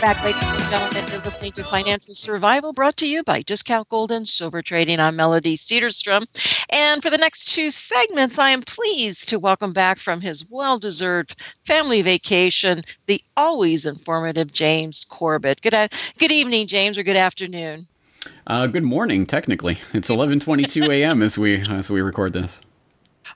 Welcome back, ladies and gentlemen. You're listening to Financial Survival brought to you by Discount Gold and Silver Trading. I'm Melody Cedarstrom. And for the next two segments, I am pleased to welcome back from his well deserved family vacation the always informative James Corbett. Good, good evening, James, or good afternoon. Uh, good morning. Technically, it's 11:22 a.m. as we as we record this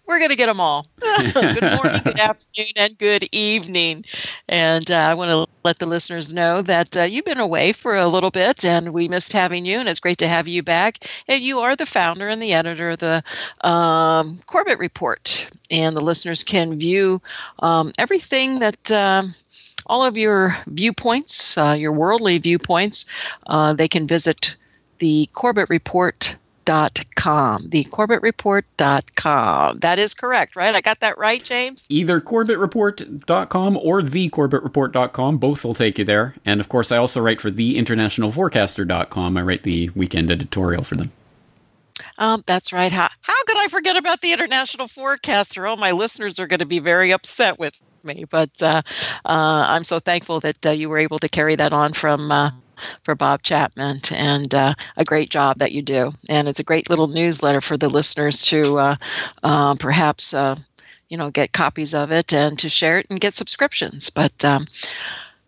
we're going to get them all. good morning, good afternoon, and good evening. And uh, I want to let the listeners know that uh, you've been away for a little bit and we missed having you, and it's great to have you back. And you are the founder and the editor of the um, Corbett Report. And the listeners can view um, everything that. Um, all of your viewpoints, uh, your worldly viewpoints, uh, they can visit the Corbett Report CorbettReport.com. The CorbettReport.com. That is correct, right? I got that right, James? Either CorbettReport.com or the CorbettReport.com. Both will take you there. And of course, I also write for the InternationalForecaster.com. I write the weekend editorial for them. Um, that's right. How, how could I forget about the International Forecaster? Oh, my listeners are going to be very upset with me, but uh, uh, I'm so thankful that uh, you were able to carry that on from uh, for Bob Chapman, and uh, a great job that you do. And it's a great little newsletter for the listeners to uh, uh, perhaps you know get copies of it and to share it and get subscriptions. But um,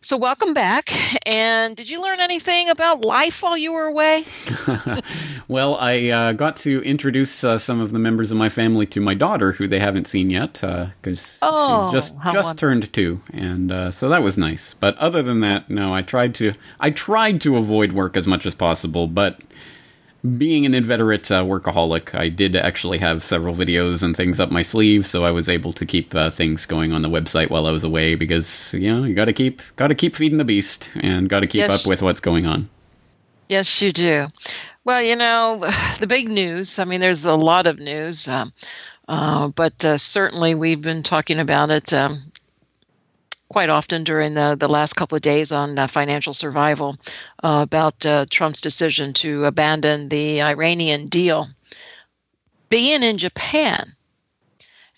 so, welcome back. And did you learn anything about life while you were away? well, I uh, got to introduce uh, some of the members of my family to my daughter, who they haven't seen yet, because uh, oh, she's just just wonderful. turned two, and uh, so that was nice. But other than that, no, I tried to I tried to avoid work as much as possible, but being an inveterate uh, workaholic, I did actually have several videos and things up my sleeve, so I was able to keep uh, things going on the website while I was away because you know you got to keep got to keep feeding the beast and got to keep yes. up with what's going on. Yes, you do. Well, you know the big news. I mean, there's a lot of news, um, uh, but uh, certainly we've been talking about it um, quite often during the, the last couple of days on uh, financial survival uh, about uh, Trump's decision to abandon the Iranian deal. Being in Japan,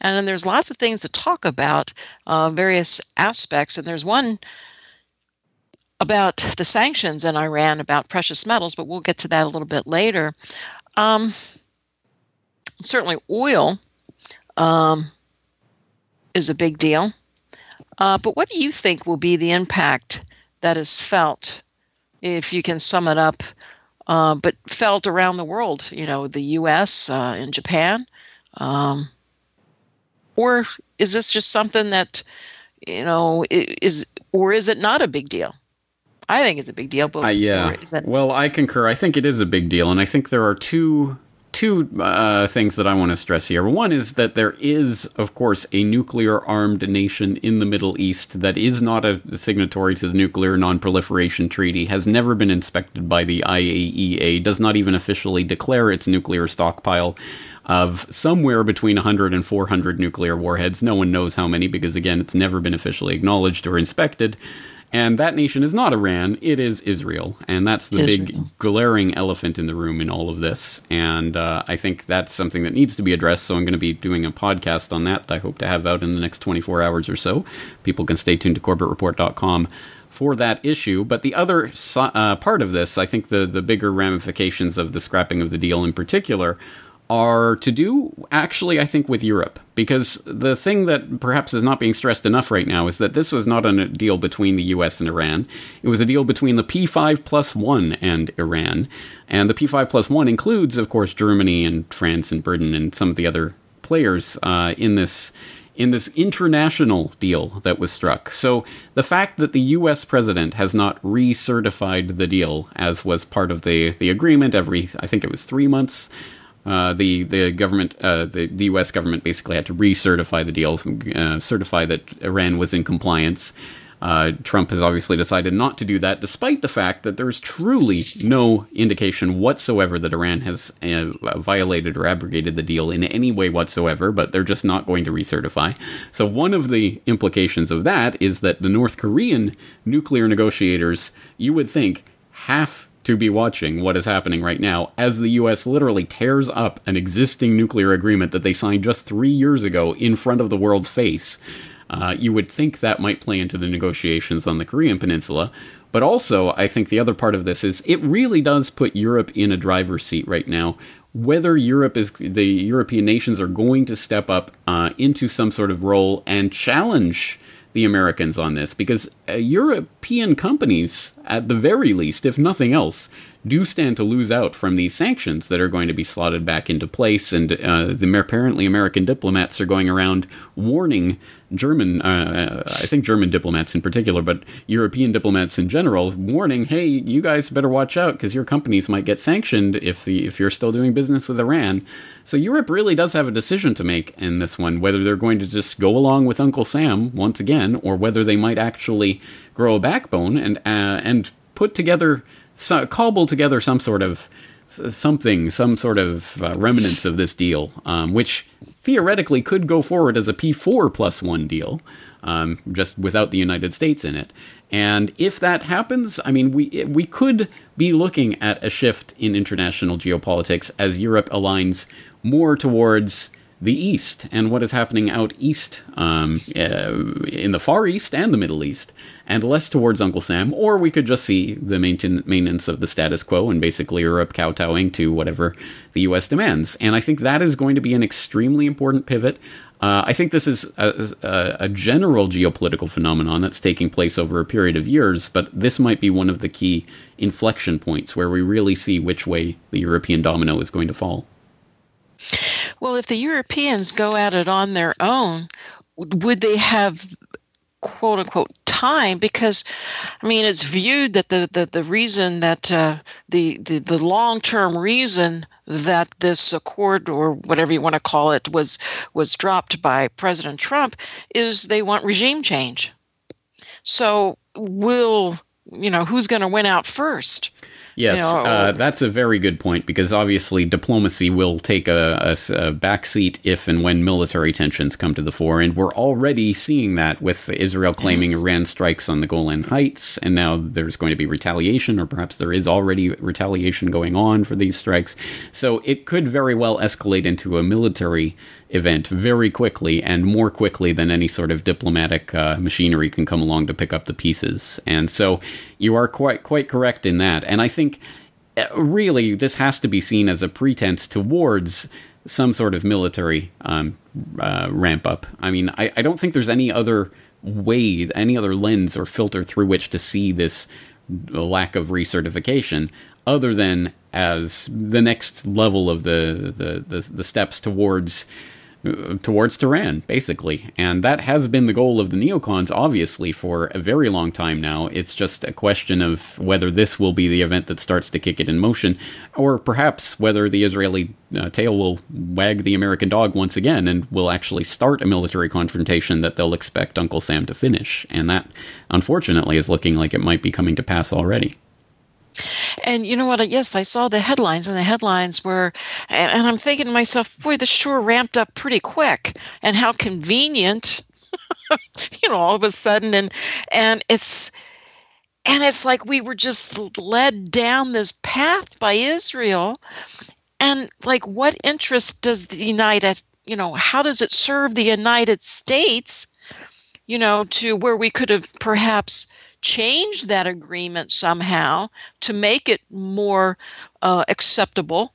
and then there's lots of things to talk about, uh, various aspects, and there's one about the sanctions in Iran about precious metals, but we'll get to that a little bit later. Um, certainly, oil um, is a big deal. Uh, but what do you think will be the impact that is felt, if you can sum it up, uh, but felt around the world? You know, the U.S. Uh, and Japan, um, or is this just something that you know is, or is it not a big deal? I think it's a big deal, but uh, yeah. Well, I concur. I think it is a big deal, and I think there are two two uh, things that I want to stress here. One is that there is, of course, a nuclear armed nation in the Middle East that is not a signatory to the Nuclear Non-Proliferation Treaty, has never been inspected by the IAEA, does not even officially declare its nuclear stockpile of somewhere between 100 and 400 nuclear warheads. No one knows how many because, again, it's never been officially acknowledged or inspected. And that nation is not Iran, it is Israel. And that's the Israel. big glaring elephant in the room in all of this. And uh, I think that's something that needs to be addressed. So I'm going to be doing a podcast on that, that I hope to have out in the next 24 hours or so. People can stay tuned to CorbettReport.com for that issue. But the other uh, part of this, I think the, the bigger ramifications of the scrapping of the deal in particular, are to do actually, I think, with Europe. Because the thing that perhaps is not being stressed enough right now is that this was not a deal between the US and Iran. It was a deal between the P5 plus 1 and Iran. And the P5 plus 1 includes, of course, Germany and France and Britain and some of the other players uh, in this in this international deal that was struck. So the fact that the US president has not recertified the deal as was part of the the agreement every I think it was 3 months uh, the the government, uh, the, the U.S. government, basically had to recertify the deal, uh, certify that Iran was in compliance. Uh, Trump has obviously decided not to do that, despite the fact that there is truly no indication whatsoever that Iran has uh, violated or abrogated the deal in any way whatsoever. But they're just not going to recertify. So one of the implications of that is that the North Korean nuclear negotiators, you would think, have to be watching what is happening right now as the US literally tears up an existing nuclear agreement that they signed just three years ago in front of the world's face. Uh, you would think that might play into the negotiations on the Korean Peninsula. But also, I think the other part of this is it really does put Europe in a driver's seat right now. Whether Europe is the European nations are going to step up uh, into some sort of role and challenge the Americans on this, because uh, European companies, at the very least, if nothing else, do stand to lose out from these sanctions that are going to be slotted back into place. And uh, the apparently American diplomats are going around warning German, uh, I think German diplomats in particular, but European diplomats in general, warning, hey, you guys better watch out because your companies might get sanctioned if the if you're still doing business with Iran. So Europe really does have a decision to make in this one, whether they're going to just go along with Uncle Sam once again, or whether they might actually grow a backbone and uh, and put together so, cobble together some sort of something, some sort of uh, remnants of this deal, um, which theoretically could go forward as a P4 plus one deal, um, just without the United States in it. And if that happens, I mean, we we could be looking at a shift in international geopolitics as Europe aligns more towards the East and what is happening out east, um, uh, in the Far East and the Middle East, and less towards Uncle Sam, or we could just see the maintain- maintenance of the status quo and basically Europe kowtowing to whatever the U.S. demands. And I think that is going to be an extremely important pivot. Uh, I think this is a, a, a, general geopolitical phenomenon that's taking place over a period of years, but this might be one of the key inflection points where we really see which way the European domino is going to fall. Well, if the Europeans go at it on their own, would they have quote unquote time? Because i mean it's viewed that the the, the reason that uh, the the, the long term reason that this accord or whatever you want to call it was was dropped by president trump is they want regime change. So will you know who's going to win out first Yes, you know, uh, that's a very good point because obviously diplomacy will take a, a, a backseat if and when military tensions come to the fore, and we're already seeing that with Israel claiming Iran strikes on the Golan Heights, and now there's going to be retaliation, or perhaps there is already retaliation going on for these strikes. So it could very well escalate into a military event very quickly and more quickly than any sort of diplomatic uh, machinery can come along to pick up the pieces. And so you are quite quite correct in that. And I think uh, really this has to be seen as a pretense towards some sort of military um, uh, ramp up. I mean, I, I don't think there's any other way, any other lens or filter through which to see this lack of recertification other than as the next level of the the, the, the steps towards towards Tehran, basically. And that has been the goal of the neocons, obviously, for a very long time now. It's just a question of whether this will be the event that starts to kick it in motion, or perhaps whether the Israeli uh, tail will wag the American dog once again and will actually start a military confrontation that they'll expect Uncle Sam to finish. And that, unfortunately, is looking like it might be coming to pass already. And you know what? Yes, I saw the headlines, and the headlines were, and, and I'm thinking to myself, boy, this sure ramped up pretty quick, and how convenient, you know, all of a sudden, and and it's and it's like we were just led down this path by Israel, and like, what interest does the United, you know, how does it serve the United States, you know, to where we could have perhaps change that agreement somehow to make it more uh, acceptable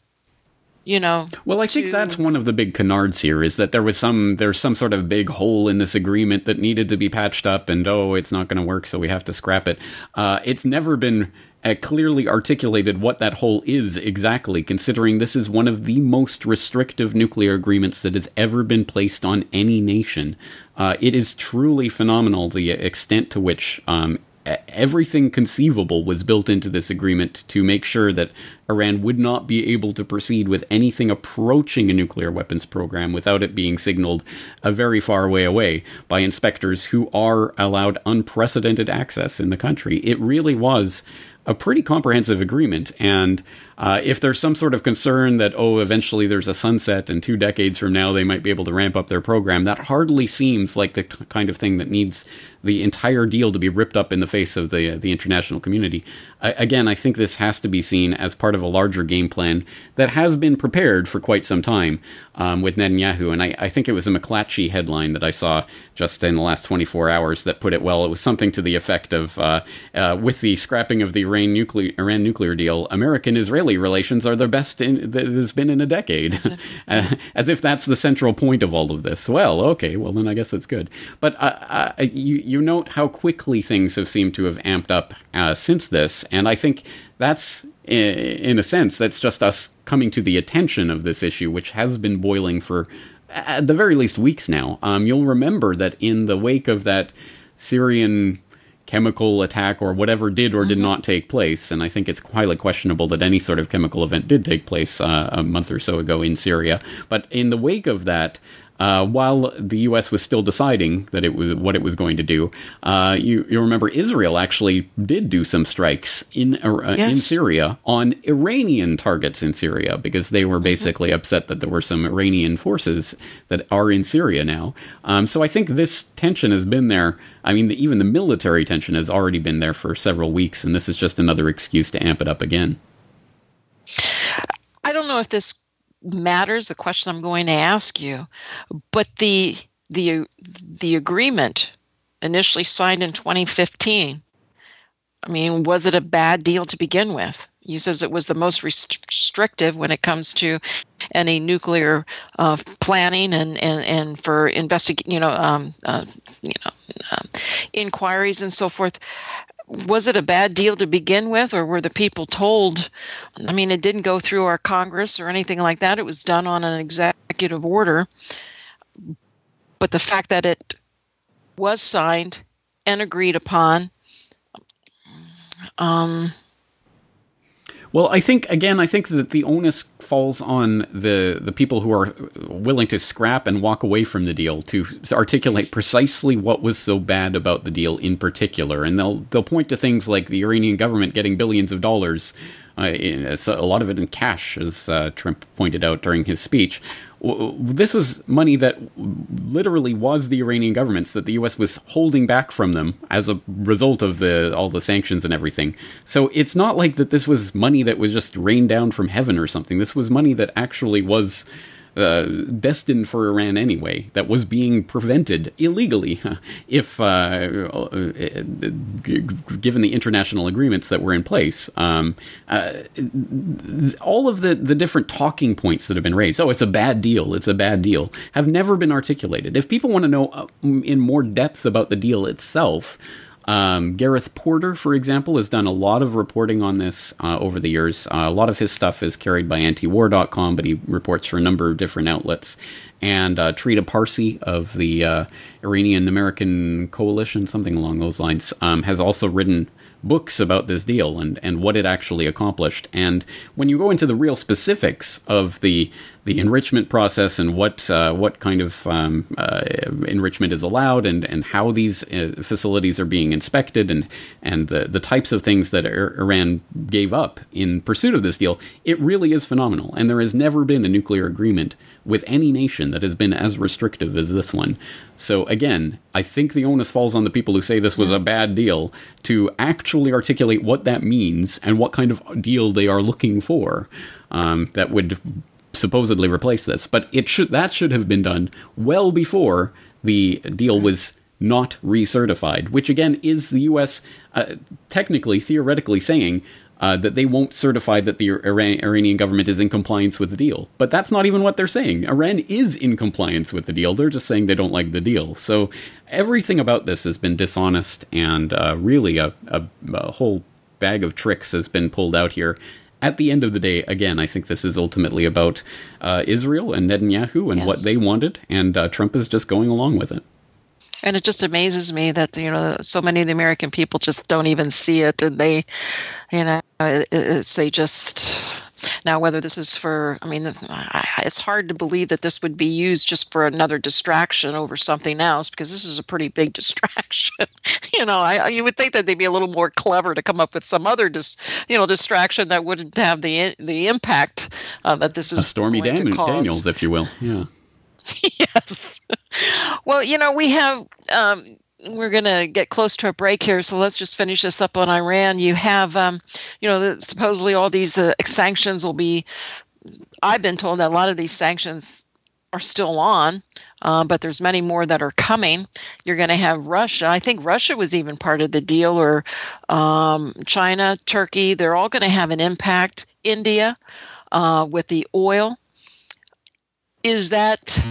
you know well i think that's one of the big canards here is that there was some there's some sort of big hole in this agreement that needed to be patched up and oh it's not going to work so we have to scrap it uh, it's never been uh, clearly articulated what that hole is exactly, considering this is one of the most restrictive nuclear agreements that has ever been placed on any nation. Uh, it is truly phenomenal the extent to which um, everything conceivable was built into this agreement to make sure that Iran would not be able to proceed with anything approaching a nuclear weapons program without it being signaled a very far way away by inspectors who are allowed unprecedented access in the country. It really was a pretty comprehensive agreement. And uh, if there's some sort of concern that, oh, eventually there's a sunset and two decades from now they might be able to ramp up their program, that hardly seems like the kind of thing that needs the entire deal to be ripped up in the face of the, the international community. I, again, I think this has to be seen as part of a larger game plan that has been prepared for quite some time um, with Netanyahu. And I, I, think it was a McClatchy headline that I saw just in the last 24 hours that put it well. It was something to the effect of uh, uh, with the scrapping of the Iran nuclear, Iran nuclear deal, American Israeli relations are the best in, that has been in a decade. As if that's the central point of all of this. Well, okay, well, then I guess that's good. But uh, uh you, you note how quickly things have seemed to have amped up uh, since this. And I think that's in a sense, that's just us coming to the attention of this issue, which has been boiling for at the very least weeks now. Um, you'll remember that in the wake of that Syrian chemical attack or whatever did or did mm-hmm. not take place. And I think it's highly questionable that any sort of chemical event did take place uh, a month or so ago in Syria. But in the wake of that, uh, while the U.S. was still deciding that it was what it was going to do, uh, you, you remember Israel actually did do some strikes in uh, yes. in Syria on Iranian targets in Syria because they were mm-hmm. basically mm-hmm. upset that there were some Iranian forces that are in Syria now. Um, so I think this tension has been there. I mean, the, even the military tension has already been there for several weeks, and this is just another excuse to amp it up again. I don't know if this matters the question i'm going to ask you but the the the agreement initially signed in 2015 i mean was it a bad deal to begin with? He says it was the most restrictive when it comes to any nuclear uh, planning and, and, and for investigate you know um, uh, you know um, inquiries and so forth was it a bad deal to begin with, or were the people told? I mean, it didn't go through our Congress or anything like that. It was done on an executive order. But the fact that it was signed and agreed upon, um, well, I think again, I think that the onus falls on the the people who are willing to scrap and walk away from the deal to articulate precisely what was so bad about the deal in particular, and they'll they'll point to things like the Iranian government getting billions of dollars, a lot of it in cash, as uh, Trump pointed out during his speech, this was money that literally was the Iranian government's that the U.S. was holding back from them as a result of the all the sanctions and everything. So it's not like that this was money that was just rained down from heaven or something. This was money that actually was uh, destined for Iran anyway, that was being prevented illegally, if uh, uh, given the international agreements that were in place. Um, uh, all of the, the different talking points that have been raised, oh, it's a bad deal, it's a bad deal, have never been articulated. If people want to know uh, in more depth about the deal itself, um, Gareth Porter, for example, has done a lot of reporting on this uh, over the years. Uh, a lot of his stuff is carried by antiwar.com, but he reports for a number of different outlets. And uh, Trita Parsi of the uh, Iranian American Coalition, something along those lines, um, has also written books about this deal and, and what it actually accomplished. And when you go into the real specifics of the the enrichment process and what uh, what kind of um, uh, enrichment is allowed and, and how these uh, facilities are being inspected and and the, the types of things that Iran gave up in pursuit of this deal, it really is phenomenal. And there has never been a nuclear agreement with any nation that has been as restrictive as this one. So again, I think the onus falls on the people who say this was a bad deal to actually articulate what that means and what kind of deal they are looking for um, that would supposedly replace this. But it should that should have been done well before the deal was not recertified, which again is the U.S. Uh, technically, theoretically saying uh, that they won't certify that the Iran- Iranian government is in compliance with the deal. But that's not even what they're saying. Iran is in compliance with the deal. They're just saying they don't like the deal. So everything about this has been dishonest, and uh, really a, a, a whole bag of tricks has been pulled out here at the end of the day, again, I think this is ultimately about uh, Israel and Netanyahu and yes. what they wanted, and uh, Trump is just going along with it. And it just amazes me that you know so many of the American people just don't even see it, and they, you know, it's, they just Now, whether this is for, I mean, it's hard to believe that this would be used just for another distraction over something else because this is a pretty big distraction. you know, I, you would think that they'd be a little more clever to come up with some other, dis, you know, distraction that wouldn't have the the impact uh, that this is. A Stormy Dan- Daniels, if you will. Yeah. yes. Well, you know, we have. Um, we're going to get close to a break here, so let's just finish this up on Iran. You have, um, you know, supposedly all these uh, sanctions will be. I've been told that a lot of these sanctions are still on, uh, but there's many more that are coming. You're going to have Russia. I think Russia was even part of the deal, or um, China, Turkey. They're all going to have an impact. India uh, with the oil. Is that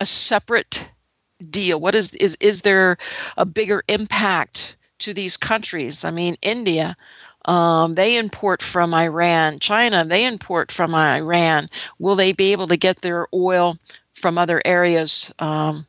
a separate deal? What is is is there a bigger impact to these countries? I mean, India, um, they import from Iran. China, they import from Iran. Will they be able to get their oil from other areas? Um,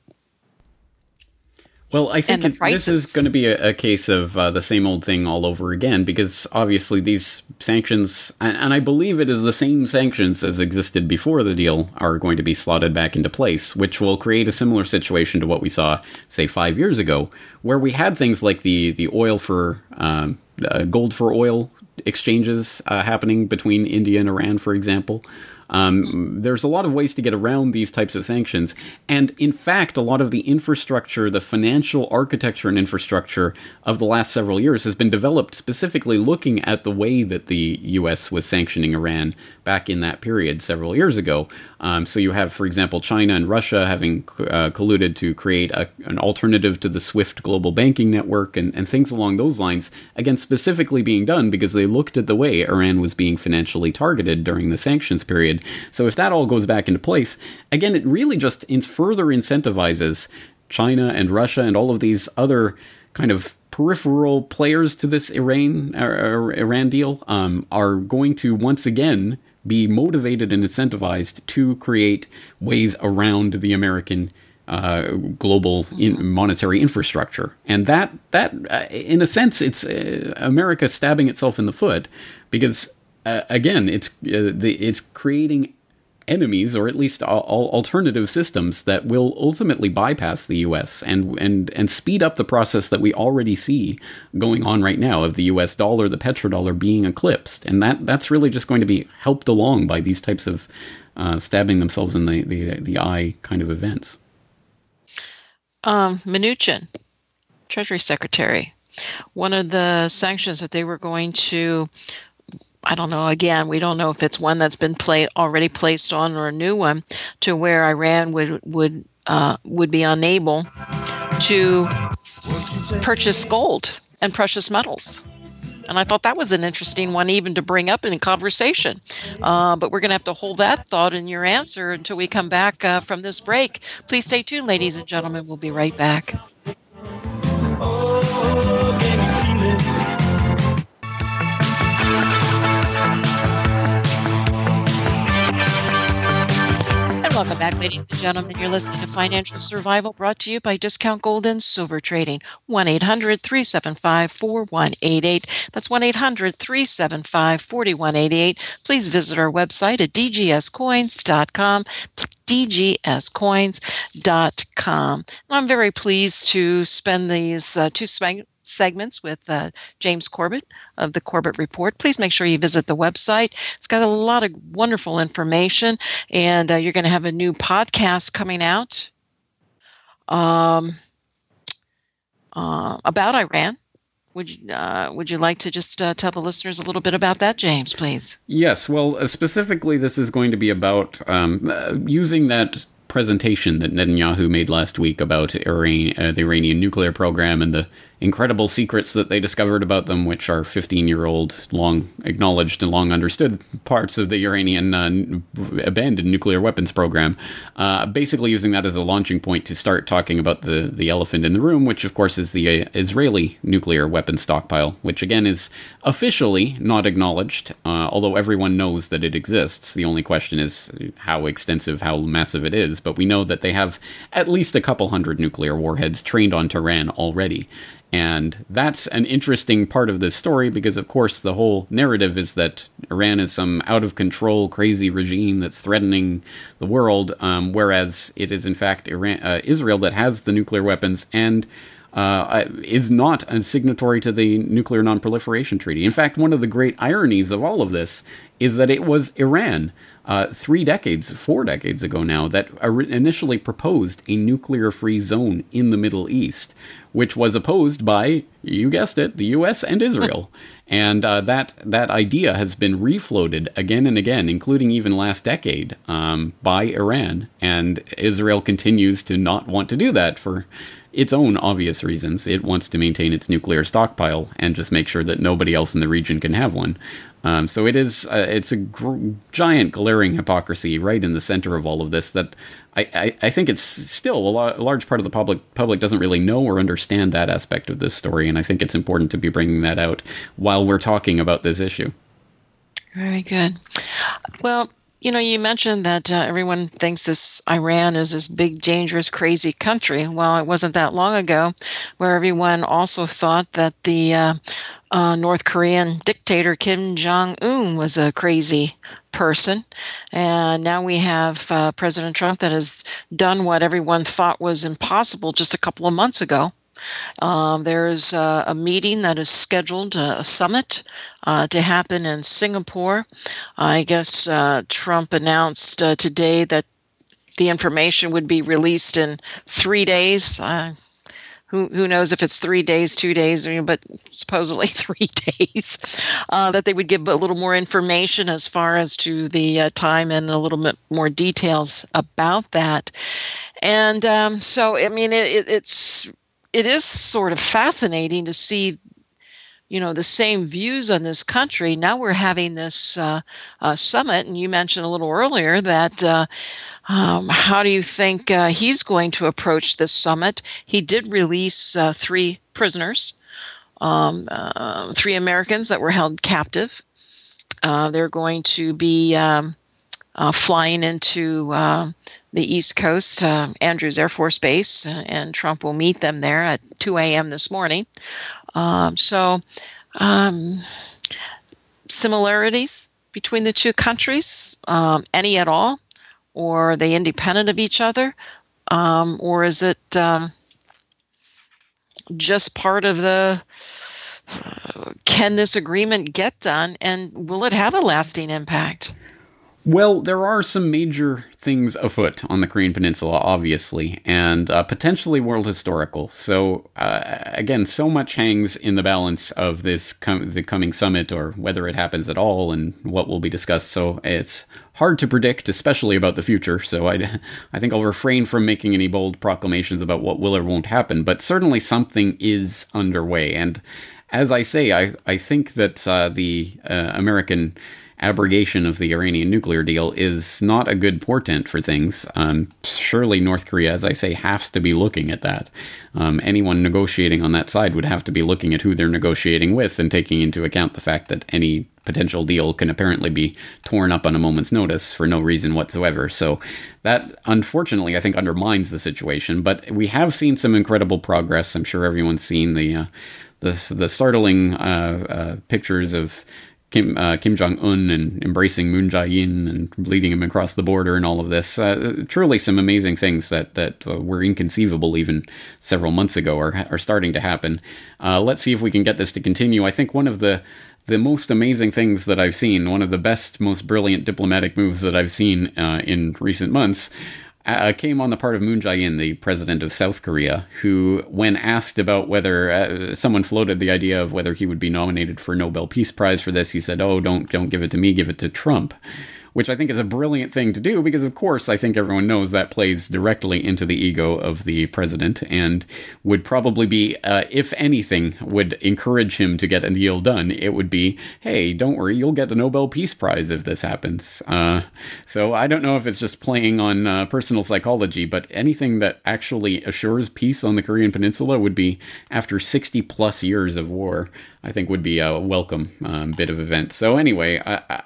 well, I think it, this is going to be a, a case of uh, the same old thing all over again because obviously these sanctions, and, and, I believe it is the same sanctions as existed before the deal, are going to be slotted back into place, which will create a similar situation to what we saw, say, five years ago, where we had things like the the oil for um, uh, gold for oil exchanges uh, happening between India and Iran, for example. Um, there's a lot of ways to get around these types of sanctions. And in fact, a lot of the infrastructure, the financial architecture and infrastructure of the last several years has been developed specifically looking at the way that the US was sanctioning Iran back in that period several years ago. Um, so you have, for example, China and Russia having uh, colluded to create a, an alternative to the SWIFT global banking network and, and things along those lines, again, specifically being done because they looked at the way Iran was being financially targeted during the sanctions period. So if that all goes back into place, again, it really just further incentivizes China and Russia and all of these other kind of peripheral players to this Iran uh, Iran deal um, are going to once again be motivated and incentivized to create ways around the American uh, global in monetary infrastructure, and that that uh, in a sense it's uh, America stabbing itself in the foot because uh, again it's uh, the, it's creating enemies, or at least alternative systems that will ultimately bypass the U.S. and and and speed up the process that we already see going on right now of the U.S. dollar, the petrodollar being eclipsed, and that that's really just going to be helped along by these types of uh, stabbing themselves in the, the the eye kind of events. Um, Mnuchin, Treasury Secretary, one of the sanctions that they were going to I don't know. Again, we don't know if it's one that's been play, already placed on or a new one, to where Iran would would uh, would be unable to purchase gold and precious metals. And I thought that was an interesting one, even to bring up in conversation. Uh, but we're going to have to hold that thought in your answer until we come back uh, from this break. Please stay tuned, ladies and gentlemen. We'll be right back. Welcome back, ladies and gentlemen. You're listening to Financial Survival brought to you by Discount Gold and Silver Trading. 1 800 375 4188. That's 1 800 375 4188. Please visit our website at dgscoins.com. dgscoins.com. I'm very pleased to spend these uh, two segments with uh, James Corbett of the Corbett Report. Please make sure you visit the website. It's got a lot of wonderful information, and uh, you're going to have a new podcast coming out um, uh, about Iran. Would you, uh, would you like to just uh, tell the listeners a little bit about that, James, please? Yes. Well, uh, specifically, this is going to be about um, uh, using that presentation that Netanyahu made last week about Iran, uh, the Iranian nuclear program and the incredible secrets that they discovered about them, which are 15 year old, long acknowledged and long understood parts of the Iranian uh, abandoned nuclear weapons program. Uh, basically, using that as a launching point to start talking about the, the elephant in the room, which of course is the uh, Israeli nuclear weapons stockpile, which again is officially not acknowledged, uh, although everyone knows that it exists. The only question is how extensive, how massive it is. But we know that they have at least a couple hundred nuclear warheads trained on Tehran already And that's an interesting part of this story because, of course, the whole narrative is that Iran is some out of control, crazy regime that's threatening the world, um, whereas it is, in fact, Iran, uh, Israel that has the nuclear weapons and uh, is not a signatory to the Nuclear Nonproliferation Treaty. In fact, one of the great ironies of all of this is that it was Iran, uh, three decades, four decades ago now, that initially proposed a nuclear free zone in the Middle East, which was opposed by, you guessed it, the US and Israel. and uh, that, that idea has been refloated again and again, including even last decade, um, by Iran. And Israel continues to not want to do that for its own obvious reasons. It wants to maintain its nuclear stockpile and just make sure that nobody else in the region can have one. Um, so it is uh, it's a gr- giant glaring hypocrisy right in the center of all of this that I, I, I think it's still a, lo- a, large part of the public public doesn't really know or understand that aspect of this story, and I think it's important to be bringing that out while we're talking about this issue. Very good. Well, you know, you mentioned that uh, everyone thinks this Iran is this big, dangerous, crazy country. Well, it wasn't that long ago where everyone also thought that the uh, uh, North Korean dictator Kim Jong un was a crazy person. And now we have uh, President Trump that has done what everyone thought was impossible just a couple of months ago. Um, there's uh, a meeting that is scheduled, uh, a summit uh, to happen in Singapore. I guess uh, Trump announced uh, today that the information would be released in three days. Uh, who, who knows if it's three days, two days, but supposedly three days, that they would give a little more information as far as to the time and a little bit more details about that. And um, so, I mean, it, it, it's it is sort of fascinating to see you know the same views on this country now we're having this uh, uh, summit and you mentioned a little earlier that uh, um, how do you think uh, he's going to approach this summit he did release uh, three prisoners um, uh, three americans that were held captive they're going to be um, flying into the East Coast, Andrews Air Force Base, and Trump will meet them there at 2 a.m. this morning. Um, so, um, similarities between the two countries, um, any at all, or are they independent of each other, um, or is it um, just part of the uh, can this agreement get done and will it have a lasting impact? Well, there are some major things afoot on the Korean Peninsula, obviously, and uh, potentially world historical. So, uh, again, so much hangs in the balance of this com- the coming summit, or whether it happens at all, and what will be discussed. So, it's hard to predict, especially about the future. So, I, I think I'll refrain from making any bold proclamations about what will or won't happen. But certainly, something is underway, and as I say, I I think that uh, the uh, American abrogation of the Iranian nuclear deal is not a good portent for things. Um, surely North Korea, as I say, has to be looking at that. Um, anyone negotiating on that side would have to be looking at who they're negotiating with and taking into account the fact that any potential deal can apparently be torn up on a moment's notice for no reason whatsoever. So that unfortunately I think undermines the situation, but we have seen some incredible progress. I'm sure everyone's seen the uh, the, the startling uh, uh, pictures of Kim, uh, Kim Jong Un and embracing Moon Jae-in and leading him across the border and all of this. Uh, truly, some amazing things that that uh, were inconceivable even several months ago are are starting to happen. Uh, let's see if we can get this to continue. I think one of the the most amazing things that I've seen, one of the best, most brilliant diplomatic moves that I've seen uh, in recent months, uh, came on the part of Moon Jae-in, the president of South Korea, who, when asked about whether uh, someone floated the idea of whether he would be nominated for Nobel Peace Prize for this, he said, "Oh, don't don't give it to me, give it to Trump." Which I think is a brilliant thing to do because, of course, I think everyone knows that plays directly into the ego of the president and would probably be, uh, if anything, would encourage him to get a deal done. It would be, hey, don't worry, you'll get a Nobel Peace Prize if this happens. Uh, so I don't know if it's just playing on uh, personal psychology, but anything that actually assures peace on the Korean Peninsula would be after 60 plus years of war. I think would be a welcome um, bit of event. So anyway, I, I,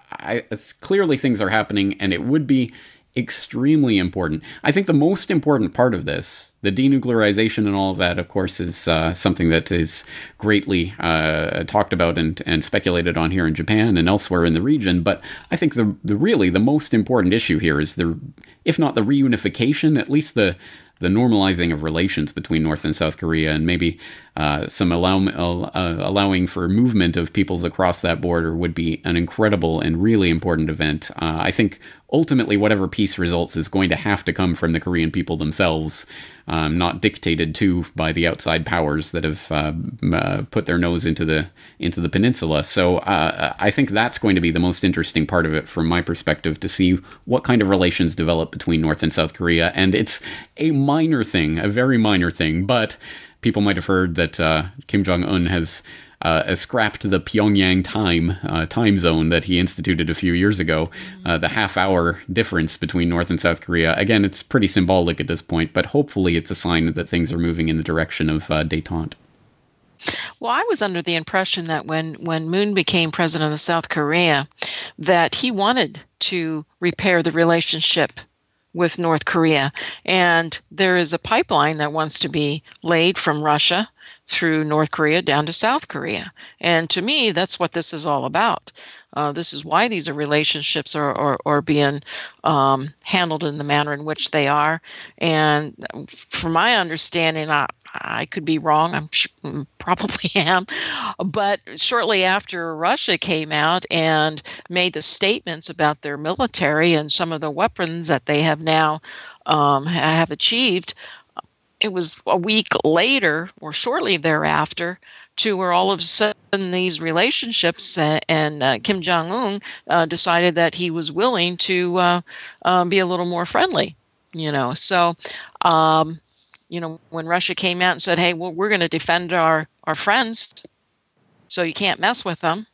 I, clearly things are happening, and it would be extremely important. I think the most important part of this, the denuclearization and all of that, of course, is uh, something that is greatly uh, talked about and, and speculated on here in Japan and elsewhere in the region. But I think the, the really the most important issue here is the, if not the reunification, at least the the normalizing of relations between North and South Korea, and maybe uh, some allow, uh, allowing for movement of peoples across that border would be an incredible and really important event. Uh, I think ultimately, whatever peace results is going to have to come from the Korean people themselves, um, not dictated to by the outside powers that have uh, uh, put their nose into the into the peninsula. So I think that's going to be the most interesting part of it, from my perspective, to see what kind of relations develop between North and South Korea. And it's a minor thing, a very minor thing, but people might have heard that uh, Kim Jong Un has uh, scrapped the Pyongyang time uh, time zone that he instituted a few years ago. Uh, the half hour difference between North and South Korea. Again, it's pretty symbolic at this point, but hopefully it's a sign that things are moving in the direction of uh, détente. Well, I was under the impression that when when Moon became president of South Korea, that he wanted to repair the relationship with North Korea. And there is a pipeline that wants to be laid from Russia through North Korea down to South Korea. And to me, that's what this is all about. Uh, this is why these are relationships are, are, are being um, handled in the manner in which they are. And from my understanding, I, I could be wrong. I'm mm, probably am. But shortly after Russia came out and made the statements about their military and some of the weapons that they have now um, have achieved, it was a week later or shortly thereafter to where all of a sudden these relationships uh, and uh, Kim Jong Un uh, decided that he was willing to uh, uh, be a little more friendly. You know, so um, you know when Russia came out and said, "Hey, well, we're going to defend our our friends, so you can't mess with them."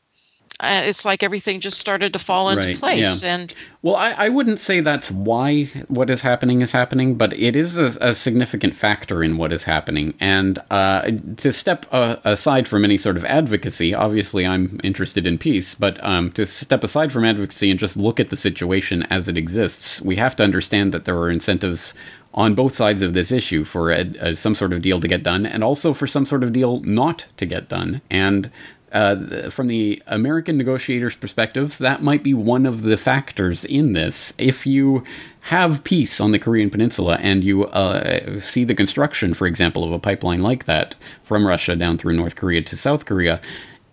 uh, it's like everything just started to fall into right, place. Yeah. And well, I, I, wouldn't say that's why what is happening is happening, but it is a, a significant factor in what is happening. And uh, to step uh, aside from any sort of advocacy, obviously I'm interested in peace, but um, to step aside from advocacy and just look at the situation as it exists, we have to understand that there are incentives on both sides of this issue for a, a, some sort of deal to get done and also for some sort of deal not to get done. And uh, from the American negotiators' perspectives, that might be one of the factors in this. If you have peace on the Korean Peninsula and you uh, see the construction, for example, of a pipeline like that from Russia down through North Korea to South Korea,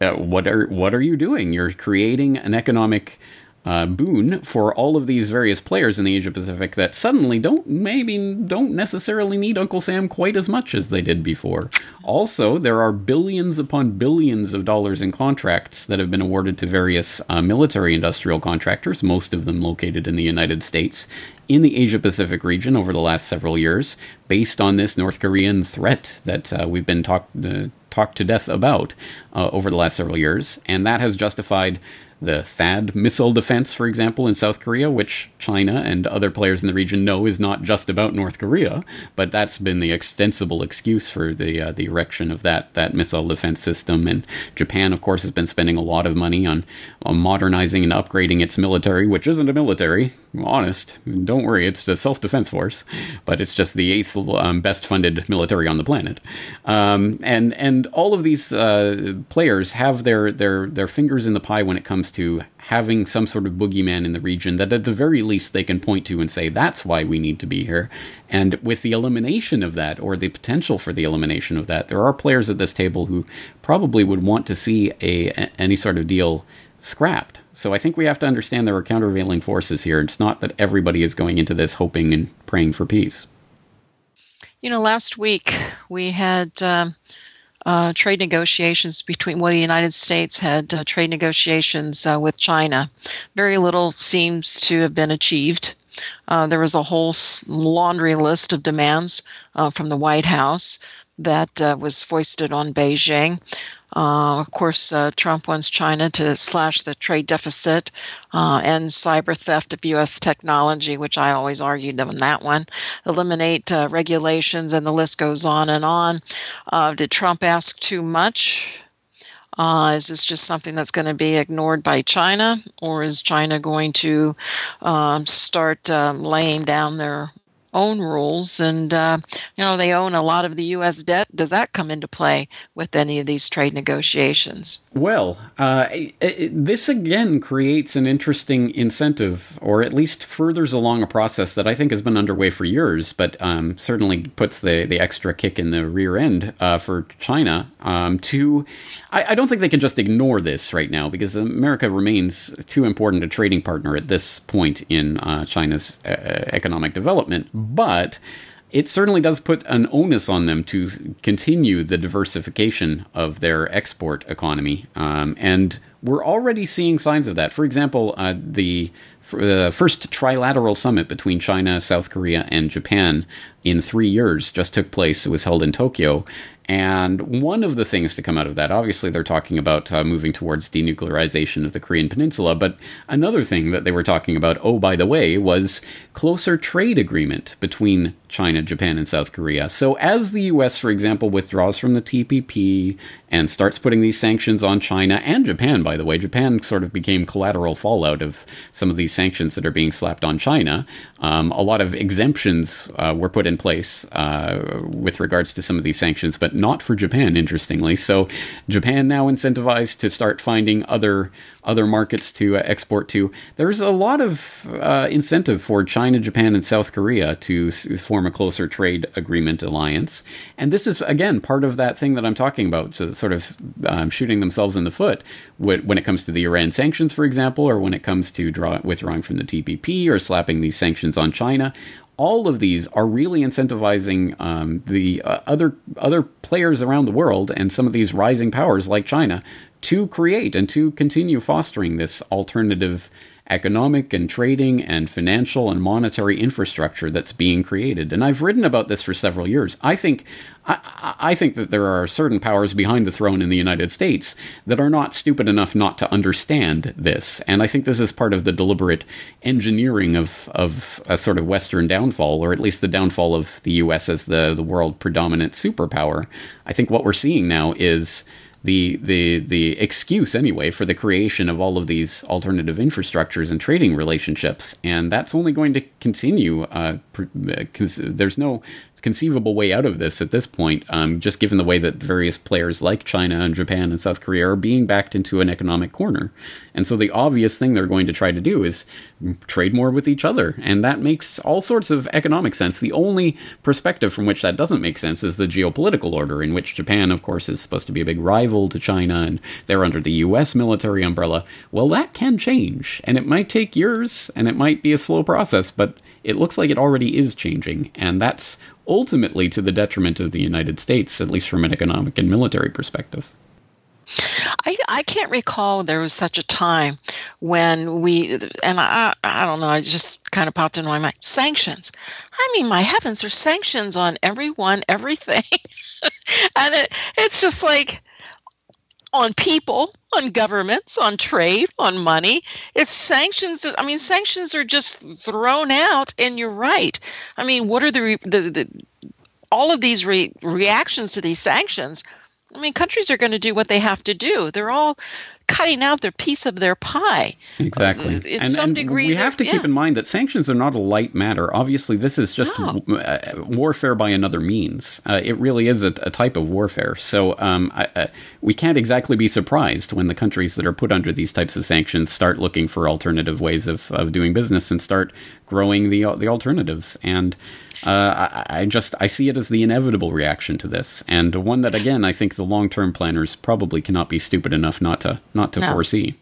uh, what are what are you doing? You're creating an economic uh, boon for all of these various players in the Asia Pacific that suddenly don't maybe don't necessarily need Uncle Sam quite as much as they did before. Also, there are billions upon billions of dollars in contracts that have been awarded to various uh, military industrial contractors, most of them located in the United States, in the Asia Pacific region over the last several years, based on this North Korean threat that uh, we've been talked uh, talked to death about uh, over the last several years, and that has justified the THAAD missile defense, for example, in South Korea, which China and other players in the region know is not just about North Korea, but that's been the extensible excuse for the uh, the erection of that that missile defense system. And Japan, of course, has been spending a lot of money on, on modernizing and upgrading its military, which isn't a military. honest, don't worry, it's a self defense force, but it's just the eighth um, best funded military on the planet. Um, and and all of these uh, players have their their their fingers in the pie when it comes comes to having some sort of boogeyman in the region that at the very least they can point to and say that's why we need to be here. And with the elimination of that or the potential for the elimination of that there are players at this table who probably would want to see a any sort of deal scrapped. So i think we have to understand there are countervailing forces here. It's not that everybody is going into this hoping and praying for peace. You know last week we had um, uh, trade negotiations between, well, the United States had uh, trade negotiations uh, with China. Very little seems to have been achieved. Uh, there was a whole laundry list of demands uh, from the White House that uh, was foisted on Beijing. Uh, of course, uh, Trump wants China to slash the trade deficit, uh, end cyber theft of U.S. technology, which I always argued on that one, eliminate uh, regulations, and the list goes on and on. Uh, did Trump ask too much? Uh, is this just something that's going to be ignored by China, or is China going to um, start um, laying down their own rules and uh, you know they own a lot of the us debt. Does that come into play with any of these trade negotiations? Well uh, it, it, this again creates an interesting incentive or at least furthers along a process that i think has been underway for years but um, certainly puts the, the extra kick in the rear end uh, for china um, to I, I don't think they can just ignore this right now because america remains too important a trading partner at this point in uh, china's uh, economic development but it certainly does put an onus on them to continue the diversification of their export economy. Um, and we're already seeing signs of that. For example, uh, the, the first trilateral summit between China, South Korea, and Japan in three years just took place. It was held in Tokyo. And one of the things to come out of that, obviously, they're talking about uh, moving towards denuclearization of the Korean Peninsula. But another thing that they were talking about, oh, by the way, was closer trade agreement between China, Japan, and South Korea. So as the U.S., for example, withdraws from the TPP and starts putting these sanctions on China and Japan, by the way, Japan sort of became collateral fallout of some of these sanctions that are being slapped on China. Um, a lot of exemptions uh, were put in place uh, with regards to some of these sanctions, but not for Japan, interestingly. So Japan now incentivized to start finding other other markets to uh, export to. There's a lot of uh, incentive for China, Japan, and South Korea to s- form a closer trade agreement alliance. And this is, again, part of that thing that I'm talking about, so sort of um, shooting themselves in the foot when it comes to the Iran sanctions, for example, or when it comes to draw- withdrawing from the TPP or slapping these sanctions on China all of these are really incentivizing um, the uh, other other players around the world and some of these rising powers like China to create and to continue fostering this alternative economic and trading and financial and monetary infrastructure that's being created. And I've written about this for several years. I think I, I, think that there are certain powers behind the throne in the United States that are not stupid enough not to understand this. And I think this is part of the deliberate engineering of, of a sort of Western downfall, or at least the downfall of the US as the, the world predominant superpower. I think what we're seeing now is the the the excuse anyway for the creation of all of these alternative infrastructures and trading relationships, and that's only going to continue. Uh, because there's no conceivable way out of this at this point, um, just given the way that various players like China and Japan and South Korea are being backed into an economic corner. And so the obvious thing they're going to try to do is trade more with each other. And that makes all sorts of economic sense. The only perspective from which that doesn't make sense is the geopolitical order, in which Japan, of course, is supposed to be a big rival to China and they're under the US military umbrella. Well, that can change. And it might take years and it might be a slow process, but it looks like it already is changing. And that's ultimately to the detriment of the United States, at least from an economic and military perspective. I, I can't recall there was such a time when we and I I don't know I just kind of popped into my mind sanctions. I mean my heavens, there's sanctions on everyone, everything, and it, it's just like on people, on governments, on trade, on money. It's sanctions. I mean, sanctions are just thrown out, and you're right. I mean, what are the the, the all of these re- reactions to these sanctions? I mean, countries are going to do what they have to do. They're all cutting out their piece of their pie. Exactly. Uh, in and, some and degree, we have to yeah. keep in mind that sanctions are not a light matter. Obviously, this is just No. w- uh, warfare by another means. Uh, it really is a, a type of warfare. So um, I, uh, we can't exactly be surprised when the countries that are put under these types of sanctions start looking for alternative ways of, of doing business and start growing the the alternatives. And uh, I, I just I see it as the inevitable reaction to this, and one that again I think the long term planners probably cannot be stupid enough not to not to No. foresee.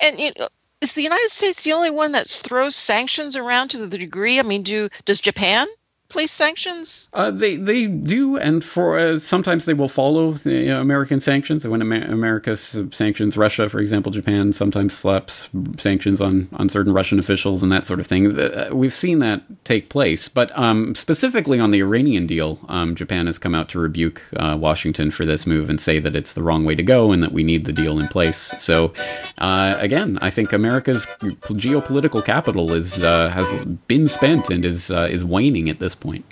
And you know, is the United States the only one that throws sanctions around to the degree? I mean, do does Japan place sanctions? Uh, they they do, and for uh, sometimes they will follow the uh, American sanctions. When Amer- America sanctions Russia, for example, Japan sometimes slaps sanctions on on certain Russian officials and that sort of thing. Uh, we've seen that take place, but um, specifically on the Iranian deal, um, Japan has come out to rebuke uh, Washington for this move and say that it's the wrong way to go and that we need the deal in place. So, uh, again, I think America's geopolitical capital is uh, has been spent and is is waning at this point.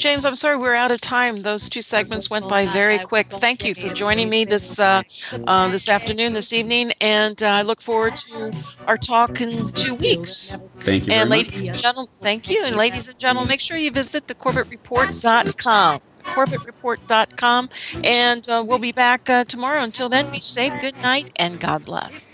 James, I'm sorry we're out of time. Those two segments went by very quick. Thank you for joining me this uh, uh, this afternoon, this evening, and uh, I look forward to our talk in two weeks. Thank you. And ladies much. and gentlemen, thank you. And ladies and gentlemen, make sure you visit the CorbettReport.com. CorbettReport.com, and uh, we'll be back uh, tomorrow. Until then, be safe, good night, and God bless.